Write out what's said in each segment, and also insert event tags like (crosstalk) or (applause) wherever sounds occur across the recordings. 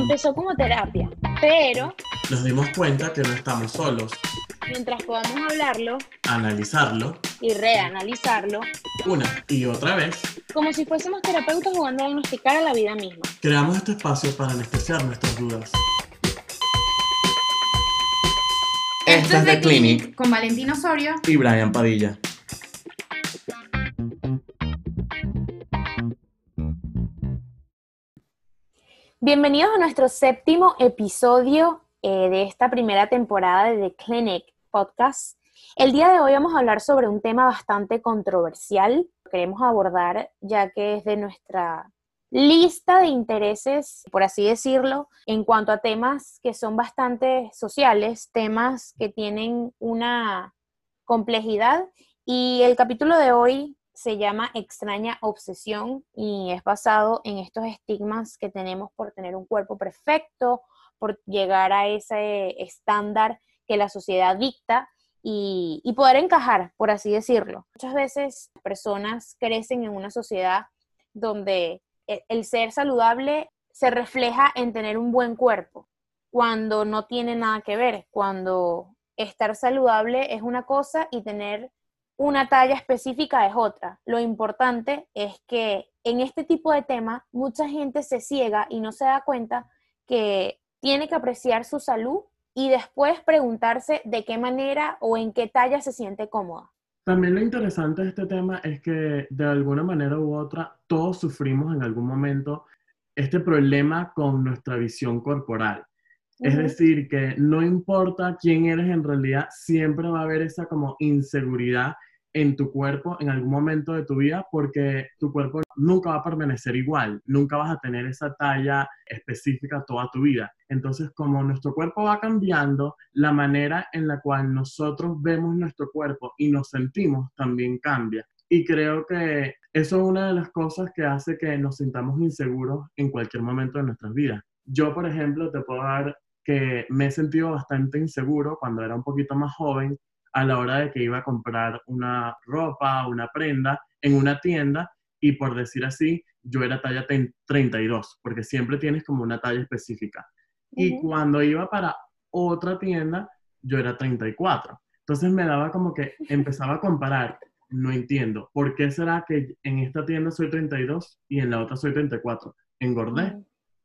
Empezó como terapia, pero Nos dimos cuenta que no estamos solos. mientras podamos hablarlo Analizarlo y reanalizarlo, una y otra vez, como si fuésemos terapeutas jugando a diagnosticar a la vida misma. creamos este espacio para anestesiar nuestras dudas. Esto es The Clinic con Valentín Osorio. Y Brian Padilla. Bienvenidos a nuestro séptimo episodio eh, de esta primera temporada de The Clinic Podcast. El día de hoy vamos a hablar sobre un tema bastante controversial. que Queremos abordar ya que es de nuestra lista de intereses, por así decirlo, en cuanto a temas que son bastante sociales, temas que tienen una complejidad. Y el capítulo de hoy se llama Extraña Obsesión y es basado en estos estigmas que tenemos por tener un cuerpo perfecto, por llegar a ese estándar que la sociedad dicta y, poder encajar, por así decirlo. Muchas veces personas crecen en una sociedad donde el, el ser saludable se refleja en tener un buen cuerpo, cuando no tiene nada que ver, cuando estar saludable es una cosa y tener una talla específica es otra. Lo importante es que en este tipo de temas mucha gente se ciega y no se da cuenta que tiene que apreciar su salud y después preguntarse de qué manera o en qué talla se siente cómoda. También lo interesante de este tema es que de alguna manera u otra todos sufrimos en algún momento este problema con nuestra visión corporal. Es decir, que no importa quién eres en realidad, siempre va a haber esa como inseguridad en tu cuerpo en algún momento de tu vida porque tu cuerpo nunca va a permanecer igual, nunca vas a tener esa talla específica toda tu vida. Entonces, como nuestro cuerpo va cambiando, la manera en la cual nosotros vemos nuestro cuerpo y nos sentimos también cambia. Y creo que eso es una de las cosas que hace que nos sintamos inseguros en cualquier momento de nuestras vidas. Yo, por ejemplo, te puedo dar que me he sentido bastante inseguro cuando era un poquito más joven a la hora de que iba a comprar una ropa, una prenda en una tienda y por decir así, yo era talla ten- 32, porque siempre tienes como una talla específica. Y cuando iba para otra tienda, yo era 34. Entonces me daba como que empezaba a comparar, no entiendo, ¿por qué será que en esta tienda soy 32 y en la otra soy 34? ¿Engordé?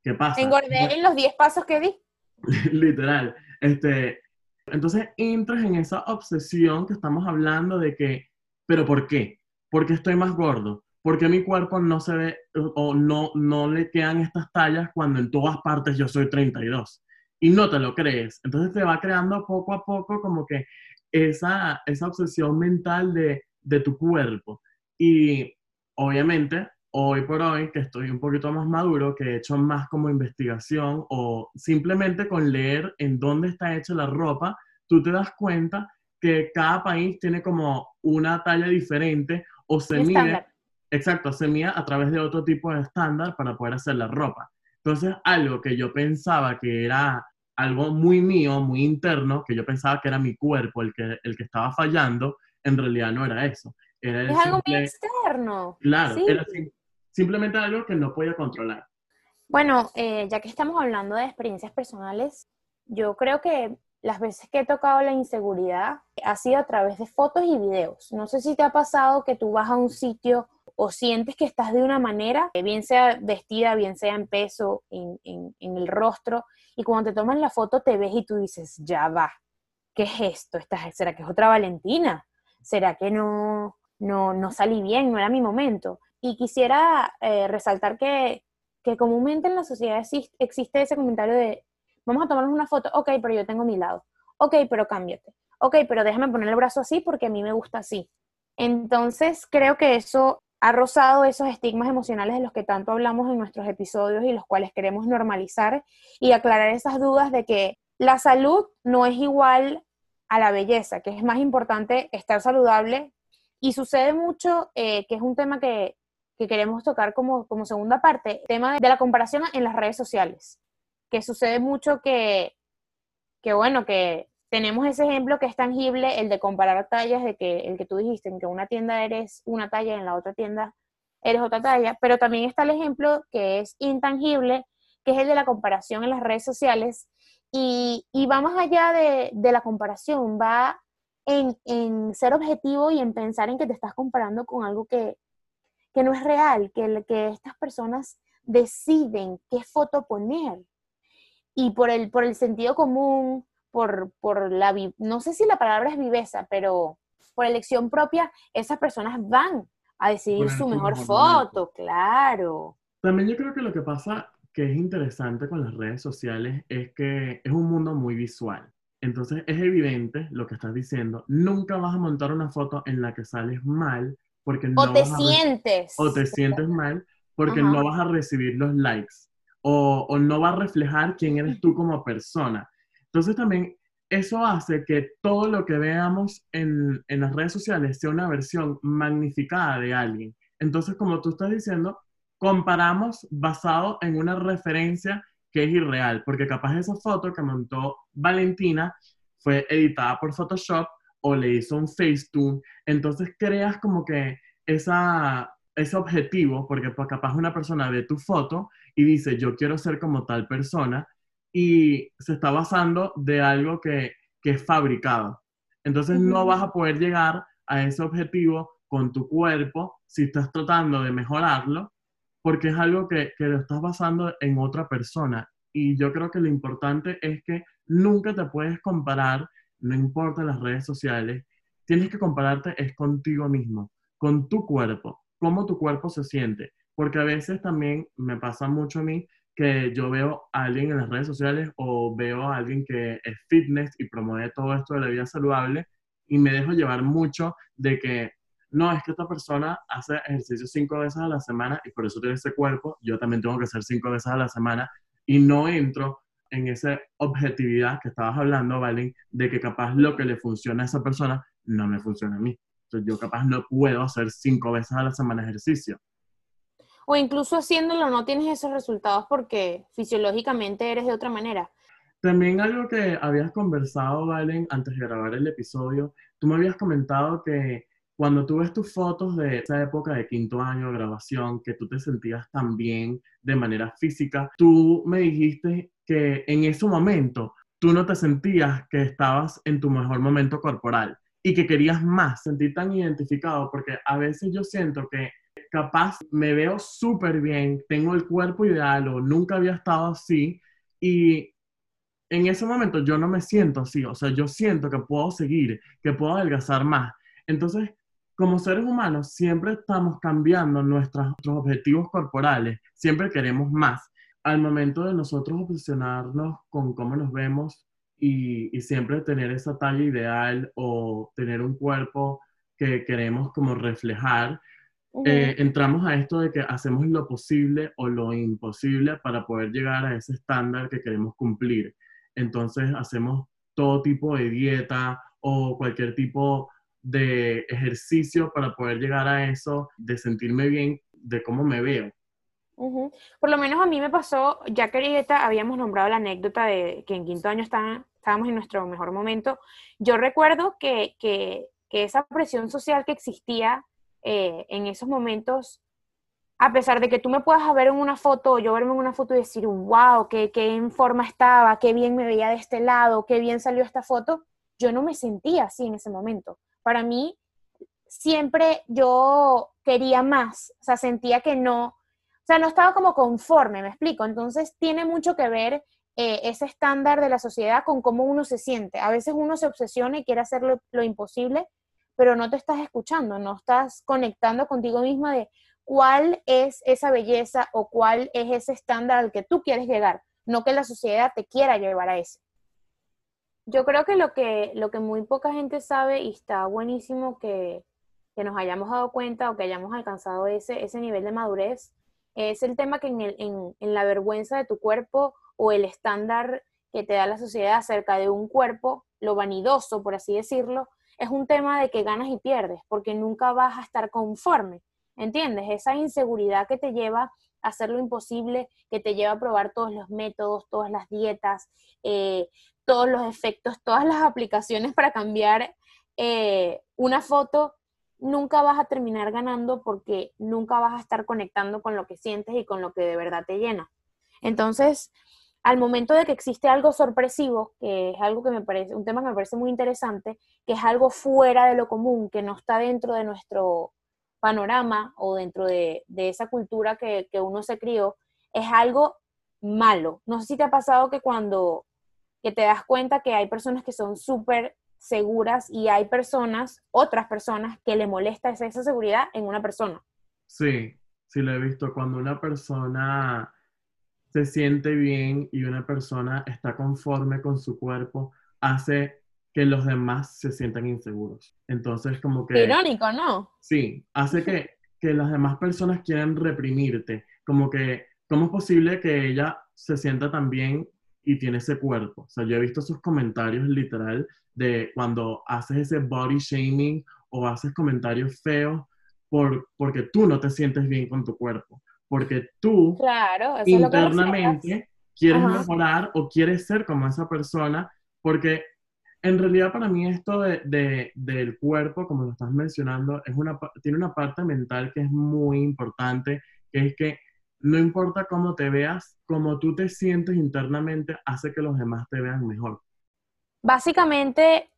¿Qué pasa? Engordé en los 10 pasos que di. (laughs) Literal. Este, entonces entras en esa obsesión que estamos hablando de que, ¿pero por qué? ¿Por qué estoy más gordo? ¿Por qué mi cuerpo no se ve o- no, no le quedan estas tallas cuando en todas partes yo soy 32? Y no te lo crees. Entonces te va creando poco a poco como que esa, esa obsesión mental de, de tu cuerpo. Y obviamente, hoy por hoy, que estoy un poquito más maduro, que he hecho más como investigación o simplemente con leer en dónde está hecha la ropa, tú te das cuenta que cada país tiene como una talla diferente o se mide, estándar. exacto, se mide a través de otro tipo de estándar para poder hacer la ropa. Entonces, algo que yo pensaba que era algo muy mío, muy interno, que yo pensaba que era mi cuerpo el que, el que estaba fallando, en realidad no era eso. Era Es algo muy simple- externo. Claro, Sí. era simplemente algo que no podía controlar. Bueno, eh, ya que estamos hablando de experiencias personales, yo creo que las veces que he tocado la inseguridad ha sido a través de fotos y videos. No sé si te ha pasado que tú vas a un sitio o sientes que estás de una manera, eh, bien sea vestida, bien sea en peso, en, en- el rostro, y cuando te toman la foto te ves y tú dices, ya va, ¿qué es esto? ¿Esta- ¿Será que es otra Valentina? ¿Será que no, no, no salí bien? ¿No era mi momento? Y quisiera eh, resaltar que comúnmente en la sociedad existe, existe ese comentario de, vamos a tomarnos una foto, ok, pero yo tengo mi lado, ok, pero cámbiate, ok, pero déjame poner el brazo así porque a mí me gusta así. Entonces, creo que eso ha rozado esos estigmas emocionales de los que tanto hablamos en nuestros episodios y los cuales queremos normalizar y aclarar esas dudas de que la salud no es igual a la belleza, que es más importante estar saludable. Y sucede mucho, eh, que es un tema que, que queremos tocar como, como segunda parte, el tema de, de la comparación en las redes sociales, que sucede mucho que, que bueno, que tenemos ese ejemplo que es tangible, el de comparar tallas, de que el que tú dijiste, en que una tienda eres una talla y en la otra tienda eres otra talla, pero también está el ejemplo que es intangible, que es el de la comparación en las redes sociales. Y, va más allá de, la comparación, va en, ser objetivo y en pensar en que te estás comparando con algo que, no es real, que, que estas personas deciden qué foto poner. Y por el, por el sentido común, por, por la, no sé si la palabra es viveza, pero por elección propia, esas personas van a decidir su mejor, foto, claro. También yo creo que lo que pasa que es interesante con las redes sociales es que es un mundo muy visual. Entonces es evidente lo que estás diciendo. Nunca vas a montar una foto en la que sales mal porque no o te sientes o te sientes mal porque no vas a recibir los likes o, o no va a reflejar quién eres tú como persona. Entonces también eso hace que todo lo que veamos en, en, las redes sociales sea una versión magnificada de alguien. Entonces, como tú estás diciendo, comparamos basado en una referencia que es irreal, porque capaz esa foto que montó Valentina fue editada por Photoshop o le hizo un Facetune, entonces creas como que esa, ese objetivo, porque pues, capaz una persona ve tu foto y dice, yo quiero ser como tal persona, y se está basando de algo que, que es fabricado. Entonces no vas a poder llegar a ese objetivo con tu cuerpo si estás tratando de mejorarlo, porque es algo que, que lo estás basando en otra persona. Y yo creo que lo importante es que nunca te puedes comparar, no importa las redes sociales, tienes que compararte es contigo mismo, con tu cuerpo, cómo tu cuerpo se siente. Porque a veces también me pasa mucho a mí que yo veo a alguien en las redes sociales o veo a alguien que es fitness y promueve todo esto de la vida saludable y me dejo llevar mucho de que no, es que esta persona hace ejercicio cinco veces a la semana y por eso tiene ese cuerpo, yo también tengo que hacer cinco veces a la semana y no entro en esa objetividad que estabas hablando, Valen, de que capaz lo que le funciona a esa persona no me funciona a mí. Entonces yo capaz no puedo hacer cinco veces a la semana ejercicio o incluso haciéndolo no tienes esos resultados porque fisiológicamente eres de otra manera. También algo que habías conversado, Valen, antes de grabar el episodio, tú me habías comentado que cuando tú ves tus fotos de esa época de quinto año de grabación, que tú te sentías tan bien de manera física, tú me dijiste que en ese momento tú no te sentías que estabas en tu mejor momento corporal y que querías más, sentir tan identificado, porque a veces yo siento que capaz me veo súper bien, tengo el cuerpo ideal o nunca había estado así y en ese momento yo no me siento así, o sea, yo siento que puedo seguir, que puedo adelgazar más. Entonces, como seres humanos, siempre estamos cambiando nuestros, objetivos corporales, siempre queremos más. Al momento de nosotros obsesionarnos con cómo nos vemos y, y siempre tener esa talla ideal o tener un cuerpo que queremos como reflejar, eh, entramos a esto de que hacemos lo posible o lo imposible para poder llegar a ese estándar que queremos cumplir. Entonces hacemos todo tipo de dieta o cualquier tipo de ejercicio para poder llegar a eso, de sentirme bien, de cómo me veo. Por lo menos a mí me pasó, ya que ahorita habíamos nombrado la anécdota de que en quinto año estábamos en nuestro mejor momento, yo recuerdo que, que, que esa presión social que existía eh, en esos momentos, a pesar de que tú me puedas ver en una foto, yo verme en una foto y decir, wow, qué, qué en forma estaba, qué bien me veía de este lado, qué bien salió esta foto, yo no me sentía así en ese momento. Para mí, siempre yo quería más, o sea, sentía que no, o sea, no estaba como conforme, me explico. Entonces, tiene mucho que ver eh, ese estándar de la sociedad con cómo uno se siente. A veces uno se obsesiona y quiere hacer lo imposible pero no te estás escuchando, no estás conectando contigo misma de cuál es esa belleza o cuál es ese estándar al que tú quieres llegar, no que la sociedad te quiera llevar a ese. Yo creo que lo que, lo que muy poca gente sabe y está buenísimo que, nos hayamos dado cuenta o que hayamos alcanzado ese, ese nivel de madurez es el tema que en, en la vergüenza de tu cuerpo o el estándar que te da la sociedad acerca de un cuerpo, lo vanidoso, por así decirlo, es un tema de que ganas y pierdes, porque nunca vas a estar conforme, ¿entiendes? Esa inseguridad que te lleva a hacer lo imposible, que te lleva a probar todos los métodos, todas las dietas, eh, todos los efectos, todas las aplicaciones para cambiar eh, una foto, nunca vas a terminar ganando porque nunca vas a estar conectando con lo que sientes y con lo que de verdad te llena. Entonces, al momento de que existe algo sorpresivo, que es algo que me parece, un tema que me parece muy interesante, que es algo fuera de lo común, que no está dentro de nuestro panorama o dentro de, esa cultura que, que, uno se crió, es algo malo. No sé si te ha pasado que cuando que te das cuenta que hay personas que son súper seguras y hay personas, otras personas, que le molesta esa, esa seguridad en una persona. Sí, sí lo he visto. Cuando una persona se siente bien y una persona está conforme con su cuerpo, hace que los demás se sientan inseguros. Entonces, como que... Irónico, ¿no? Sí, hace que, (laughs) que las demás personas quieran reprimirte. Como que, ¿cómo es posible que ella se sienta tan bien y tiene ese cuerpo? O sea, yo he visto sus comentarios literal de cuando haces ese body shaming o haces comentarios feos por, porque tú no te sientes bien con tu cuerpo porque tú claro, internamente quieres mejorar o quieres ser como esa persona, porque en realidad para mí esto de, del cuerpo, como lo estás mencionando, es una, tiene una parte mental que es muy importante, que es que no importa cómo te veas, como tú te sientes internamente hace que los demás te vean mejor. Básicamente,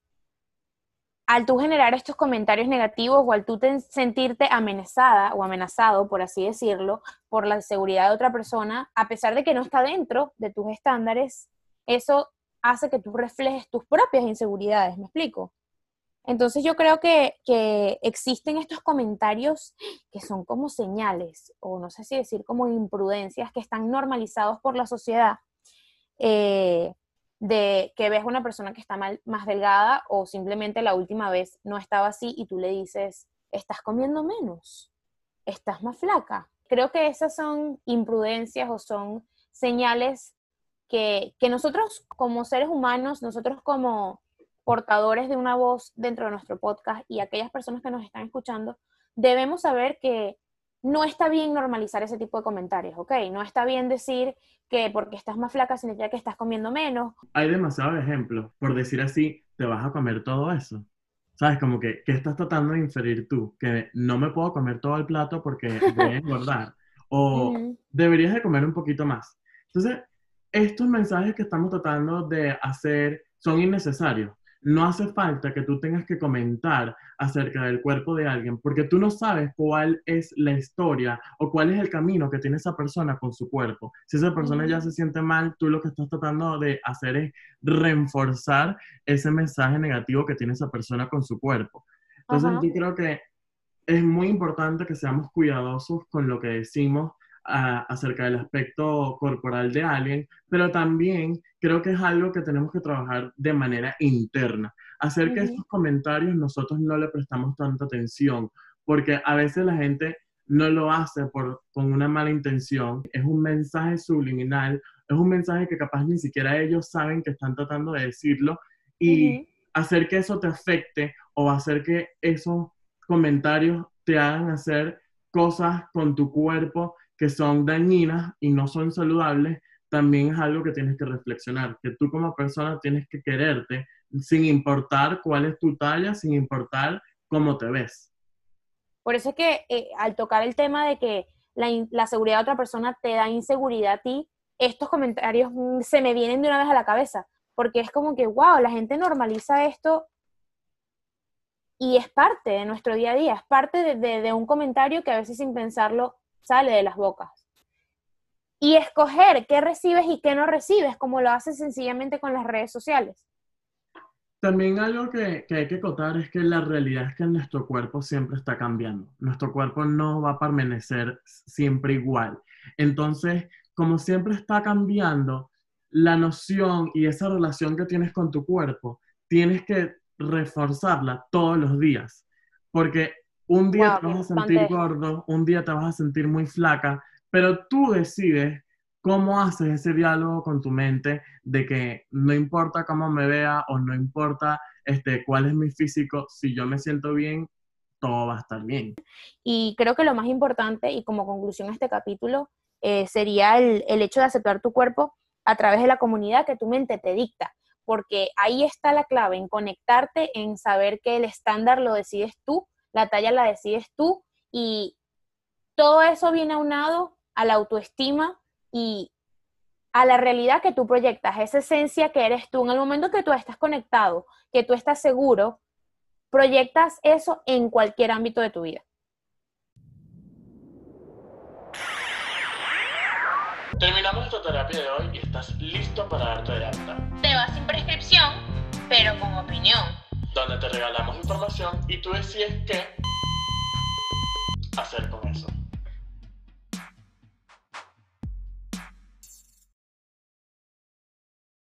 al tú generar estos comentarios negativos o al tú sentirte amenazada o amenazado, por así decirlo, por la seguridad de otra persona, a pesar de que no está dentro de tus estándares, eso hace que tú reflejes tus propias inseguridades, ¿me explico? Entonces yo creo que, existen estos comentarios que son como señales, o no sé si decir como imprudencias, que están normalizados por la sociedad. Eh, de que ves una persona que está más delgada o simplemente la última vez no estaba así y tú le dices, estás comiendo menos, estás más flaca. Creo que esas son imprudencias o son señales que, que nosotros como seres humanos, nosotros como portadores de una voz dentro de nuestro podcast y aquellas personas que nos están escuchando, debemos saber que no está bien normalizar ese tipo de comentarios, ¿ok? No está bien decir que porque estás más flaca significa que estás comiendo menos. Hay demasiados ejemplos. Por decir así, te vas a comer todo eso. ¿Sabes? Como que, ¿qué estás tratando de inferir tú? Que no me puedo comer todo el plato porque (laughs) voy a engordar. O deberías de comer un poquito más. Entonces, estos mensajes que estamos tratando de hacer son innecesarios no hace falta que tú tengas que comentar acerca del cuerpo de alguien, porque tú no sabes cuál es la historia o cuál es el camino que tiene esa persona con su cuerpo. Si esa persona ya se siente mal, tú lo que estás tratando de hacer es reforzar ese mensaje negativo que tiene esa persona con su cuerpo. Entonces, yo creo que es muy importante que seamos cuidadosos con lo que decimos acerca del aspecto corporal de alguien, pero también creo que es algo que tenemos que trabajar de manera interna. Hacer que estos comentarios nosotros no le prestamos tanta atención, porque a veces la gente no lo hace por, con una mala intención, es un mensaje subliminal, es un mensaje que capaz ni siquiera ellos saben que están tratando de decirlo y hacer que eso te afecte o hacer que esos comentarios te hagan hacer cosas con tu cuerpo que son dañinas y no son saludables, también es algo que tienes que reflexionar, que tú como persona tienes que quererte sin importar cuál es tu talla, sin importar cómo te ves. Por eso es que eh, al tocar el tema de que la, seguridad de otra persona te da inseguridad a ti, estos comentarios mm, se me vienen de una vez a la cabeza, porque es como que, wow, la gente normaliza esto y es parte de nuestro día a día, es parte de un comentario que a veces sin pensarlo sale de las bocas. Y escoger qué recibes y qué no recibes, como lo haces sencillamente con las redes sociales. También algo que, que, hay que acotar es que la realidad es que nuestro cuerpo siempre está cambiando. Nuestro cuerpo no va a permanecer siempre igual. Entonces, como siempre está cambiando, la noción y esa relación que tienes con tu cuerpo, tienes que reforzarla todos los días. Porque un día te vas a sentir gordo, un día te vas a sentir muy flaca, pero tú decides cómo haces ese diálogo con tu mente de que no importa cómo me vea o no importa este, cuál es mi físico, si yo me siento bien, todo va a estar bien. Y creo que lo más importante y como conclusión a este capítulo eh, sería el, el hecho de aceptar tu cuerpo a través de la comunidad que tu mente te dicta, porque ahí está la clave, en conectarte, en saber que el estándar lo decides tú la talla la decides tú y todo eso viene aunado a la autoestima y a la realidad que tú proyectas, esa esencia que eres tú. En el momento que tú estás conectado, que tú estás seguro, proyectas eso en cualquier ámbito de tu vida. Terminamos esta terapia de hoy y estás listo para darte de alta. Te vas sin prescripción, pero con opinión. Donde te regalamos información y tú decides qué hacer con eso.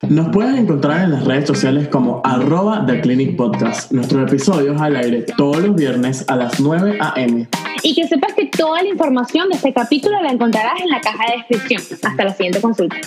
Nos puedes encontrar en las redes sociales como arroba The Clinic Podcast. Nuestros episodios al aire todos los viernes a las 9 a.m. Y que sepas que toda la información de este capítulo la encontrarás en la caja de descripción. Hasta la siguiente consulta.